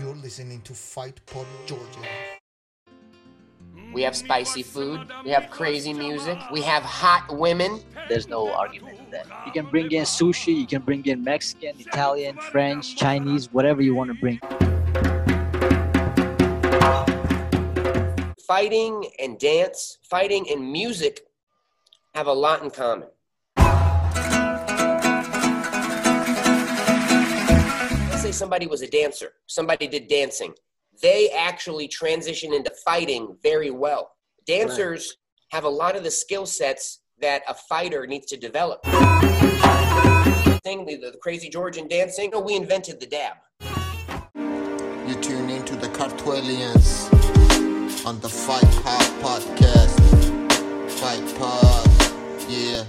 You're listening to Fight Pod Georgia. We have spicy food. We have crazy music. We have hot women. There's no argument to that. You can bring in sushi, you can bring in Mexican, Italian, French, Chinese, whatever you want to bring. Fighting and dance, fighting and music have a lot in common. Say somebody was a dancer, somebody did dancing. They actually transition into fighting very well. Dancers have a lot of the skill sets that a fighter needs to develop. Thing, the, the crazy Georgian dancing, you know, we invented the dab. You tune into the Kartvelians on the Fight Pod podcast. Fight Pod, yeah.